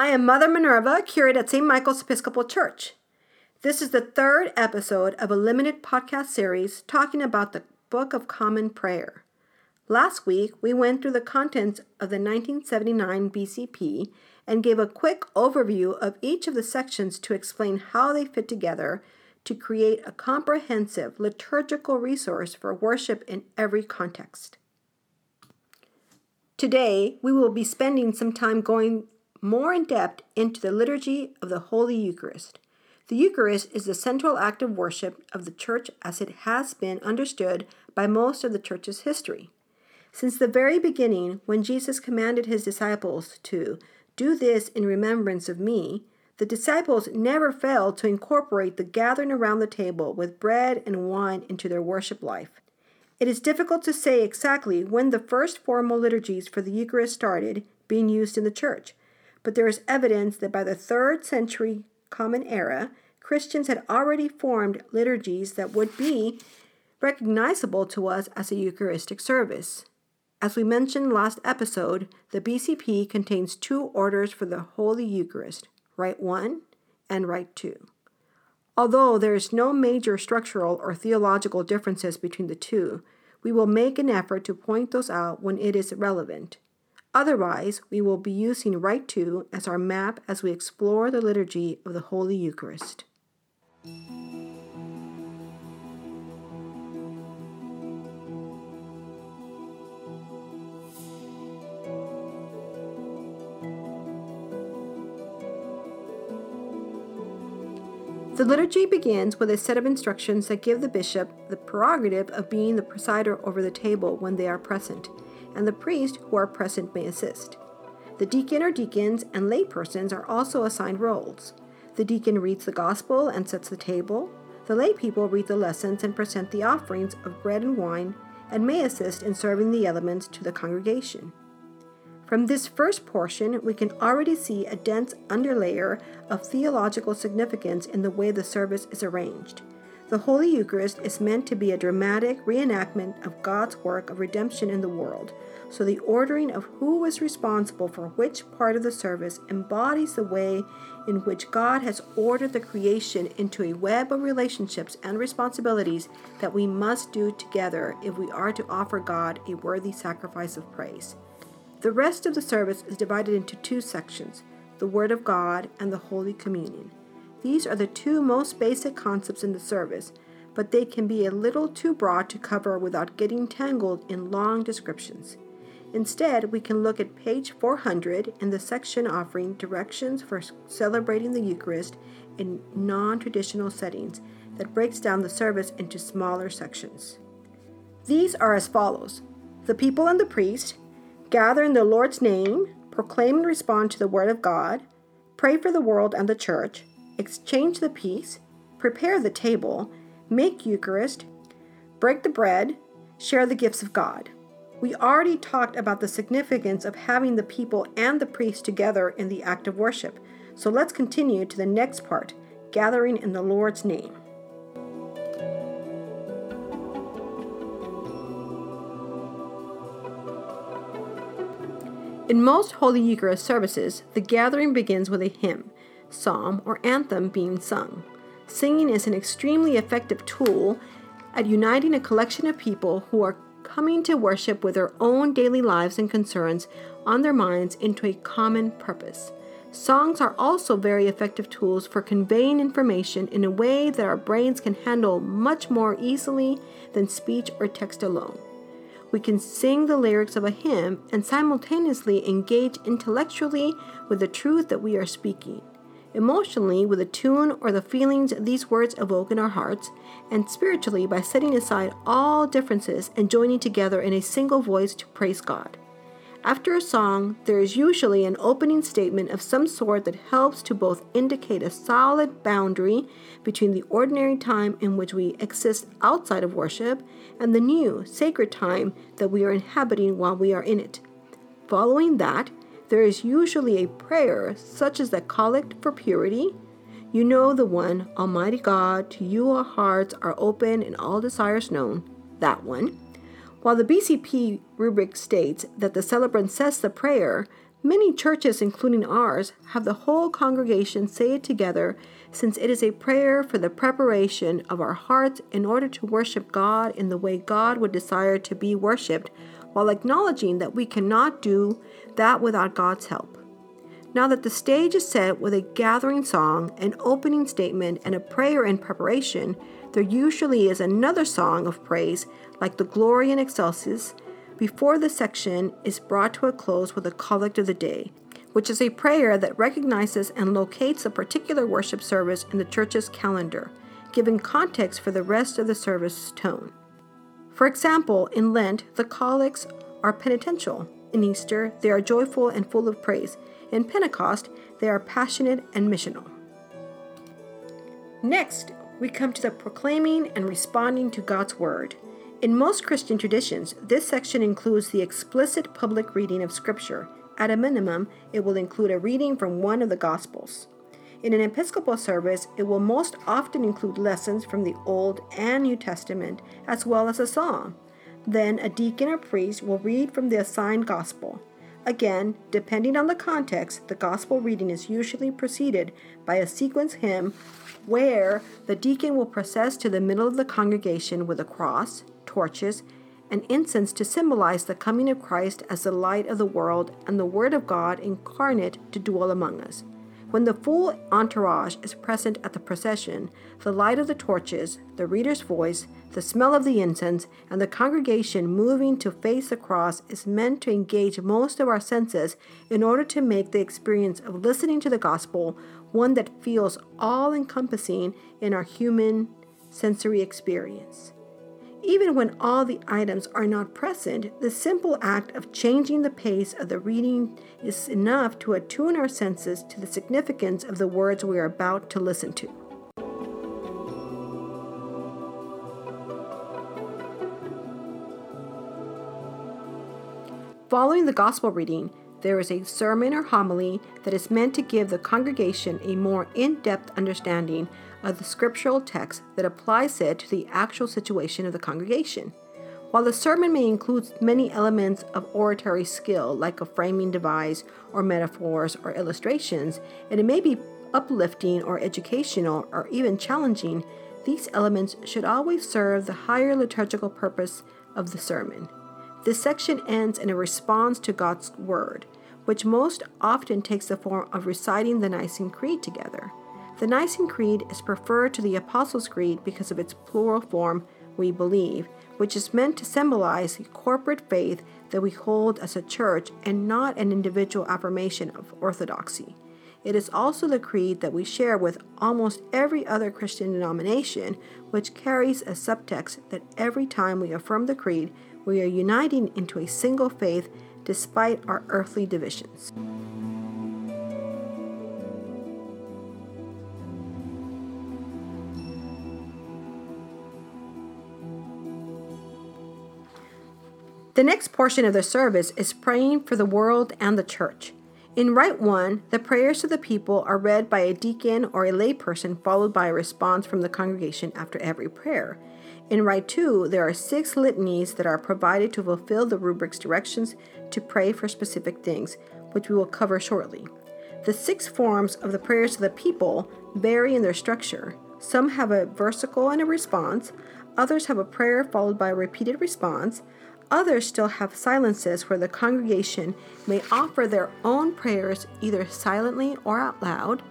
I am Mother Minerva, curate at St. Michael's Episcopal Church. This is the third episode of a limited podcast series talking about the Book of Common Prayer. Last week, we went through the contents of the 1979 BCP and gave a quick overview of each of the sections to explain how they fit together to create a comprehensive liturgical resource for worship in every context. Today, we will be spending some time going more in depth into the liturgy of the Holy Eucharist. The Eucharist is the central act of worship of the Church as it has been understood by most of the Church's history. Since the very beginning, when Jesus commanded his disciples to do this in remembrance of me, the disciples never failed to incorporate the gathering around the table with bread and wine into their worship life. It is difficult to say exactly when the first formal liturgies for the Eucharist started being used in the Church, but there is evidence that by the third century Common Era, Christians had already formed liturgies that would be recognizable to us as a Eucharistic service. As we mentioned last episode, the BCP contains two orders for the Holy Eucharist Rite 1 and Rite 2. Although there is no major structural or theological differences between the two, we will make an effort to point those out when it is relevant. Otherwise, we will be using Rite 2 as our map as we explore the liturgy of the Holy Eucharist. The liturgy begins with a set of instructions that give the bishop the prerogative of being the presider over the table when they are present and the priest who are present may assist. The deacon or deacons and laypersons are also assigned roles. The deacon reads the gospel and sets the table. The lay people read the lessons and present the offerings of bread and wine and may assist in serving the elements to the congregation. From this first portion, we can already see a dense underlayer of theological significance in the way the service is arranged. The Holy Eucharist is meant to be a dramatic reenactment of God's work of redemption in the world, so the ordering of who is responsible for which part of the service embodies the way in which God has ordered the creation into a web of relationships and responsibilities that we must do together if we are to offer God a worthy sacrifice of praise. The rest of the service is divided into two sections the Word of God and the Holy Communion. These are the two most basic concepts in the service, but they can be a little too broad to cover without getting tangled in long descriptions. Instead, we can look at page 400 in the section offering directions for celebrating the Eucharist in non traditional settings that breaks down the service into smaller sections. These are as follows The people and the priest gather in the Lord's name, proclaim and respond to the Word of God, pray for the world and the church, exchange the peace, prepare the table, make Eucharist, break the bread, share the gifts of God. We already talked about the significance of having the people and the priest together in the act of worship, so let's continue to the next part gathering in the Lord's name. In most Holy Eucharist services, the gathering begins with a hymn psalm, or anthem being sung. Singing is an extremely effective tool at uniting a collection of people who are coming to worship with their own daily lives and concerns on their minds into a common purpose. Songs are also very effective tools for conveying information in a way that our brains can handle much more easily than speech or text alone. We can sing the lyrics of a hymn and simultaneously engage intellectually with the truth that we are speaking emotionally with the tune or the feelings these words evoke in our hearts, and spiritually by setting aside all differences and joining together in a single voice to praise God. After a song, there is usually an opening statement of some sort that helps to both indicate a solid boundary between the ordinary time in which we exist outside of worship and the new, sacred time that we are inhabiting while we are in it. Following that, there is usually a prayer, such as the Collect for Purity. You know the one, Almighty God, to you our hearts are open and all desires known. That one. While the BCP rubric states that the celebrant says the prayer, many churches, including ours, have the whole congregation say it together since it is a prayer for the preparation of our hearts in order to worship God in the way God would desire to be worshiped, while acknowledging that we cannot do that without God's help. Now that the stage is set with a gathering song, an opening statement, and a prayer in preparation, there usually is another song of praise, like the Gloria in Excelsis, before the section is brought to a close with a collect of the day, which is a prayer that recognizes and locates a particular worship service in the church's calendar, giving context for the rest of the service's tone. For example, in Lent, the collects are penitential. In Easter, they are joyful and full of praise. In Pentecost, they are passionate and missional. Next, we come to the proclaiming and responding to God's Word. In most Christian traditions, this section includes the explicit public reading of Scripture. At a minimum, it will include a reading from one of the Gospels. In an Episcopal service, it will most often include lessons from the Old and New Testament, as well as a psalm. Then, a deacon or priest will read from the assigned Gospel. Again, depending on the context, the Gospel reading is usually preceded by a sequence hymn where the deacon will process to the middle of the congregation with a cross, torches, and incense to symbolize the coming of Christ as the light of the world and the Word of God incarnate to dwell among us. When the full entourage is present at the procession, the light of the torches, the reader's voice, the smell of the incense, and the congregation moving to face the cross is meant to engage most of our senses in order to make the experience of listening to the gospel one that feels all encompassing in our human sensory experience. Even when all the items are not present, the simple act of changing the pace of the reading is enough to attune our senses to the significance of the words we are about to listen to. Following the Gospel reading, there is a sermon or homily that is meant to give the congregation a more in depth understanding of the scriptural text that applies it to the actual situation of the congregation. While the sermon may include many elements of oratory skill, like a framing device or metaphors or illustrations, and it may be uplifting or educational or even challenging, these elements should always serve the higher liturgical purpose of the sermon. This section ends in a response to God's Word, which most often takes the form of reciting the Nicene Creed together. The Nicene Creed is preferred to the Apostles' Creed because of its plural form, we believe, which is meant to symbolize the corporate faith that we hold as a church and not an individual affirmation of orthodoxy. It is also the creed that we share with almost every other Christian denomination, which carries a subtext that every time we affirm the creed, we are uniting into a single faith despite our earthly divisions. The next portion of the service is praying for the world and the church. In Rite 1, the prayers of the people are read by a deacon or a layperson, followed by a response from the congregation after every prayer. In Rite 2, there are six litanies that are provided to fulfill the rubric's directions to pray for specific things, which we will cover shortly. The six forms of the prayers of the people vary in their structure. Some have a versicle and a response, others have a prayer followed by a repeated response, others still have silences where the congregation may offer their own prayers either silently or out loud.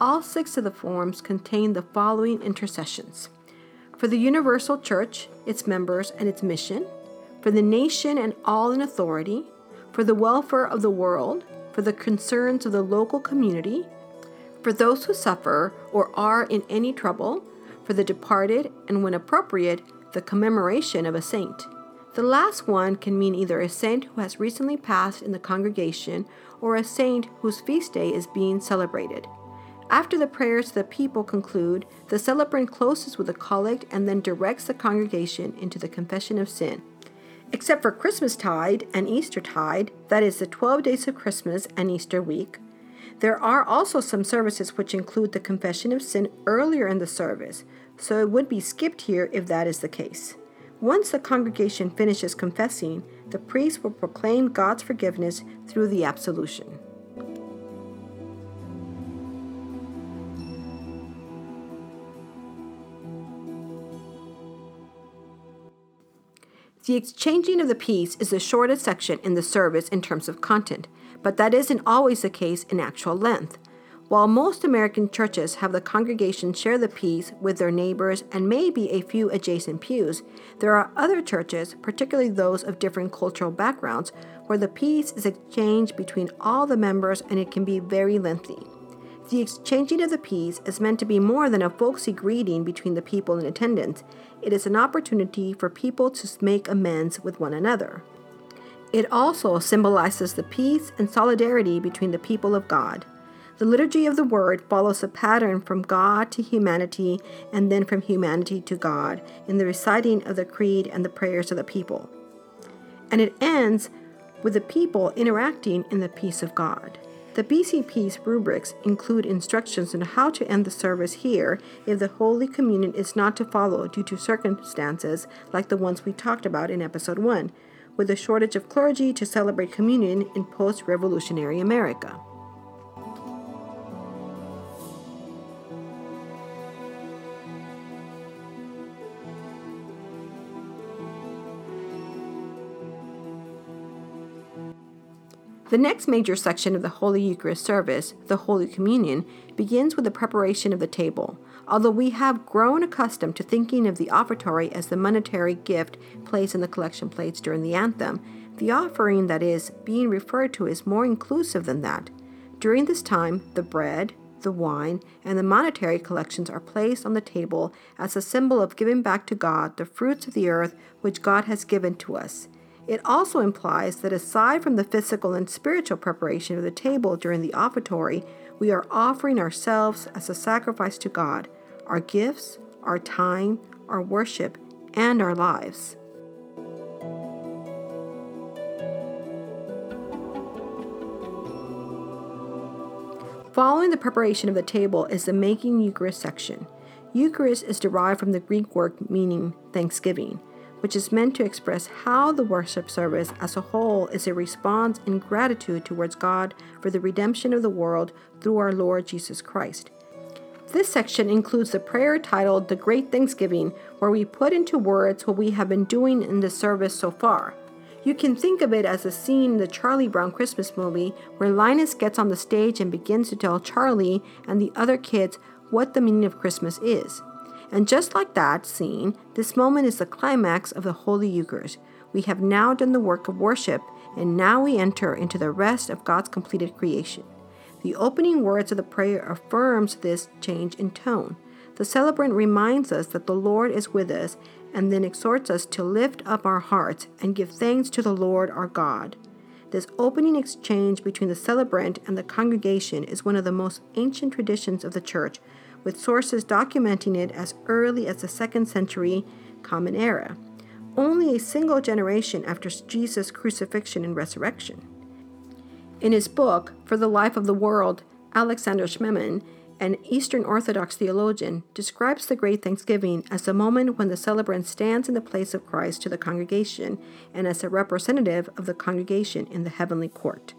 All six of the forms contain the following intercessions. For the universal church, its members, and its mission, for the nation and all in authority, for the welfare of the world, for the concerns of the local community, for those who suffer or are in any trouble, for the departed, and when appropriate, the commemoration of a saint, The last one can mean either a saint who has recently passed in the congregation or a saint whose feast day is being celebrated. After the prayers to the people conclude, the celebrant closes with a collect and then directs the congregation into the confession of sin. Except for Christmastide and Eastertide, that is the 12 days of Christmas and Easter week, there are also some services which include the confession of sin earlier in the service, so it would be skipped here if that is the case. Once the congregation finishes confessing, the priest will proclaim God's forgiveness through the absolution. The exchanging of the peace is the shortest section in the service in terms of content, but that isn't always the case in actual length. While most American churches have the congregation share the peace with their neighbors and maybe a few adjacent pews, there are other churches, particularly those of different cultural backgrounds, where the peace is exchanged between all the members and it can be very lengthy. The exchanging of the peace is meant to be more than a folksy greeting between the people in attendance. It is an opportunity for people to make amends with one another. It also symbolizes the peace and solidarity between the people of God. The liturgy of the word follows a pattern from God to humanity and then from humanity to God in the reciting of the creed and the prayers of the people. And it ends with the people interacting in the peace of God. The BCP rubrics include instructions on how to end the service here if the Holy Communion is not to follow due to circumstances like the ones we talked about in episode 1, with a shortage of clergy to celebrate communion in post revolutionary America. The next major section of the Holy Eucharist service, the Holy Communion, begins with the preparation of the table. Although we have grown accustomed to thinking of the offertory as the monetary gift placed in the collection plates during the anthem, the offering that is being referred to is more inclusive than that. During this time, the bread, the wine, and the monetary collections are placed on the table as a symbol of giving back to God the fruits of the earth which God has given to us. It also implies that aside from the physical and spiritual preparation of the table during the offertory, we are offering ourselves as a sacrifice to God, our gifts, our time, our worship, and our lives. Following the preparation of the table is the making Eucharist section. Eucharist is derived from the Greek word meaning thanksgiving which is meant to express how the worship service as a whole is a response in gratitude towards God for the redemption of the world through our Lord Jesus Christ. This section includes the prayer titled The Great Thanksgiving, where we put into words what we have been doing in the service so far. You can think of it as a scene in the Charlie Brown Christmas movie where Linus gets on the stage and begins to tell Charlie and the other kids what the meaning of Christmas is. And just like that scene, this moment is the climax of the Holy Eucharist. We have now done the work of worship, and now we enter into the rest of God's completed creation. The opening words of the prayer affirms this change in tone. The celebrant reminds us that the Lord is with us and then exhorts us to lift up our hearts and give thanks to the Lord our God. This opening exchange between the celebrant and the congregation is one of the most ancient traditions of the Church, with sources documenting it as early as the second century Common Era, only a single generation after Jesus' crucifixion and resurrection. In his book, For the Life of the World, Alexander Schmemann, an Eastern Orthodox theologian, describes the Great Thanksgiving as the moment when the celebrant stands in the place of Christ to the congregation and as a representative of the congregation in the heavenly court.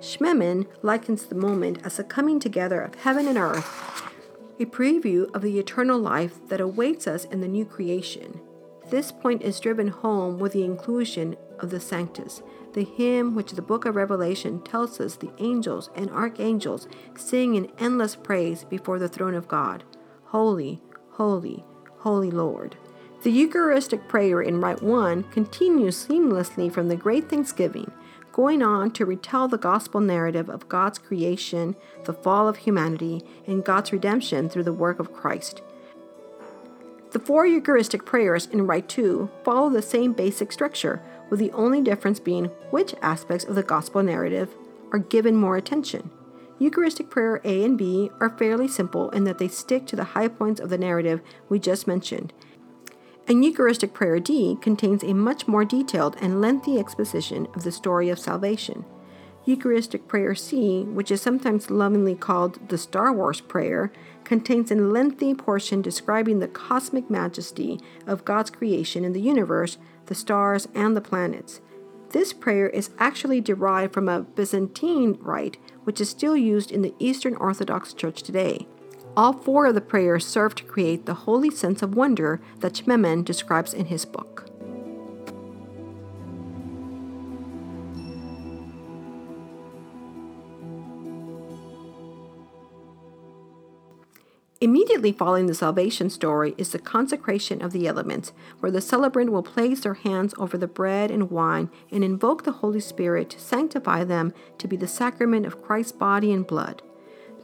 Schmemann likens the moment as a coming together of heaven and earth a preview of the eternal life that awaits us in the new creation. This point is driven home with the inclusion of the Sanctus, the hymn which the book of Revelation tells us the angels and archangels sing in endless praise before the throne of God. Holy, holy, holy Lord. The Eucharistic prayer in Rite 1 continues seamlessly from the Great Thanksgiving going on to retell the gospel narrative of God's creation, the fall of humanity, and God's redemption through the work of Christ. The four Eucharistic prayers in Rite 2 follow the same basic structure, with the only difference being which aspects of the Gospel narrative are given more attention. Eucharistic prayer A and B are fairly simple in that they stick to the high points of the narrative we just mentioned. And Eucharistic prayer D contains a much more detailed and lengthy exposition of the story of salvation. Eucharistic prayer C, which is sometimes lovingly called the Star Wars prayer, contains a lengthy portion describing the cosmic majesty of God's creation in the universe, the stars, and the planets. This prayer is actually derived from a Byzantine rite, which is still used in the Eastern Orthodox Church today. All four of the prayers serve to create the holy sense of wonder that Schmemann describes in his book. Immediately following the salvation story is the consecration of the elements, where the celebrant will place their hands over the bread and wine and invoke the Holy Spirit to sanctify them to be the sacrament of Christ's body and blood.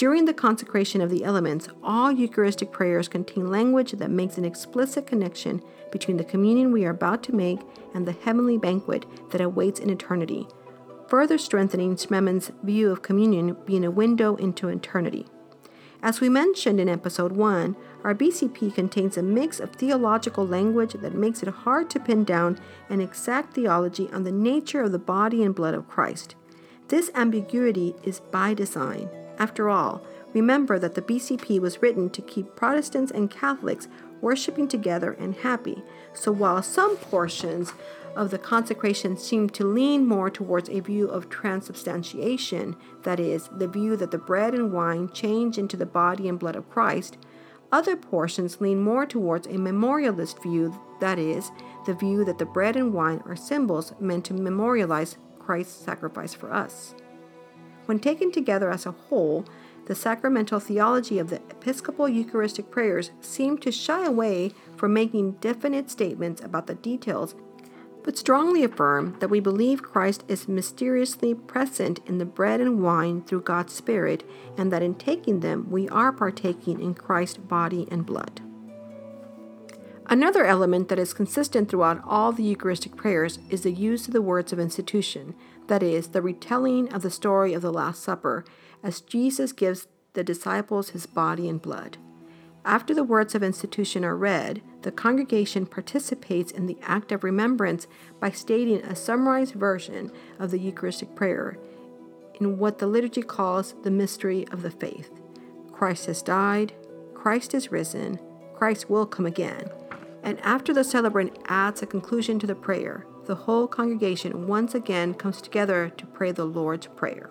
During the consecration of the elements, all Eucharistic prayers contain language that makes an explicit connection between the communion we are about to make and the heavenly banquet that awaits in eternity, further strengthening Schmemann's view of communion being a window into eternity. As we mentioned in episode 1, our BCP contains a mix of theological language that makes it hard to pin down an exact theology on the nature of the body and blood of Christ. This ambiguity is by design. After all, remember that the BCP was written to keep Protestants and Catholics worshiping together and happy. So while some portions of the consecration seem to lean more towards a view of transubstantiation, that is, the view that the bread and wine change into the body and blood of Christ, other portions lean more towards a memorialist view, that is, the view that the bread and wine are symbols meant to memorialize Christ's sacrifice for us. When taken together as a whole, the sacramental theology of the Episcopal Eucharistic prayers seem to shy away from making definite statements about the details but strongly affirm that we believe Christ is mysteriously present in the bread and wine through God's Spirit, and that in taking them we are partaking in Christ's body and blood. Another element that is consistent throughout all the Eucharistic prayers is the use of the words of institution, that is, the retelling of the story of the Last Supper, as Jesus gives the disciples his body and blood. After the words of institution are read, the congregation participates in the act of remembrance by stating a summarized version of the Eucharistic prayer in what the liturgy calls the mystery of the faith. Christ has died, Christ is risen, Christ will come again. And after the celebrant adds a conclusion to the prayer, the whole congregation once again comes together to pray the Lord's Prayer.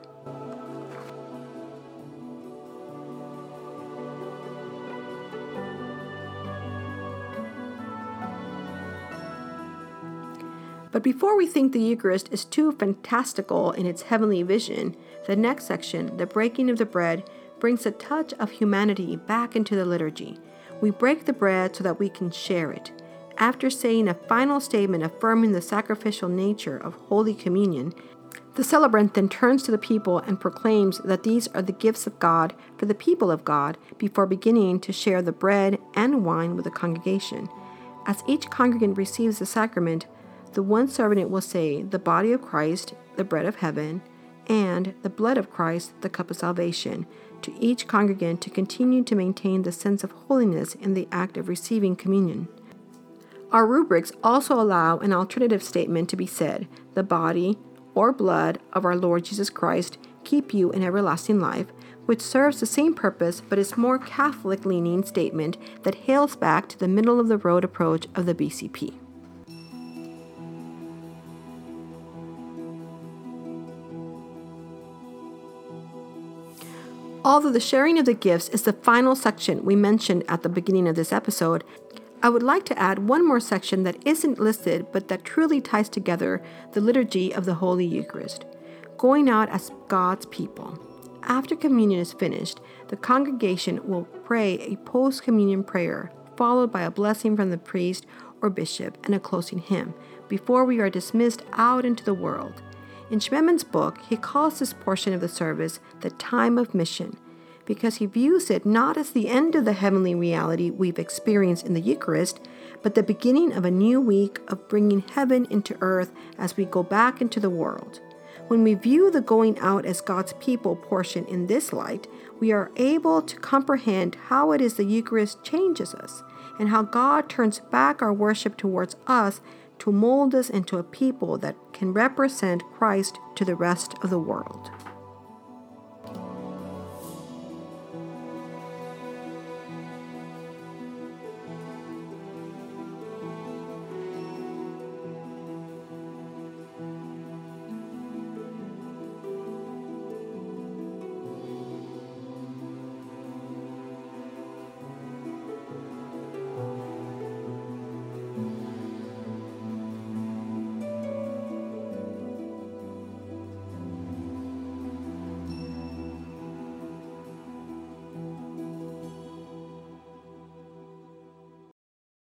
But before we think the Eucharist is too fantastical in its heavenly vision, the next section, the breaking of the bread, brings a touch of humanity back into the liturgy. We break the bread so that we can share it. After saying a final statement affirming the sacrificial nature of Holy Communion, the celebrant then turns to the people and proclaims that these are the gifts of God for the people of God before beginning to share the bread and wine with the congregation. As each congregant receives the sacrament, the one servant will say, The body of Christ, the bread of heaven, and the blood of Christ, the cup of salvation, to each congregant to continue to maintain the sense of holiness in the act of receiving communion. Our rubrics also allow an alternative statement to be said The body or blood of our Lord Jesus Christ keep you in everlasting life, which serves the same purpose but is more Catholic leaning statement that hails back to the middle of the road approach of the BCP. Although the sharing of the gifts is the final section we mentioned at the beginning of this episode, I would like to add one more section that isn't listed but that truly ties together the liturgy of the Holy Eucharist going out as God's people. After communion is finished, the congregation will pray a post communion prayer, followed by a blessing from the priest or bishop and a closing hymn, before we are dismissed out into the world. In Schmemann's book, he calls this portion of the service the time of mission, because he views it not as the end of the heavenly reality we've experienced in the Eucharist, but the beginning of a new week of bringing heaven into earth as we go back into the world. When we view the going out as God's people portion in this light, we are able to comprehend how it is the Eucharist changes us and how God turns back our worship towards us to mold us into a people that can represent Christ to the rest of the world.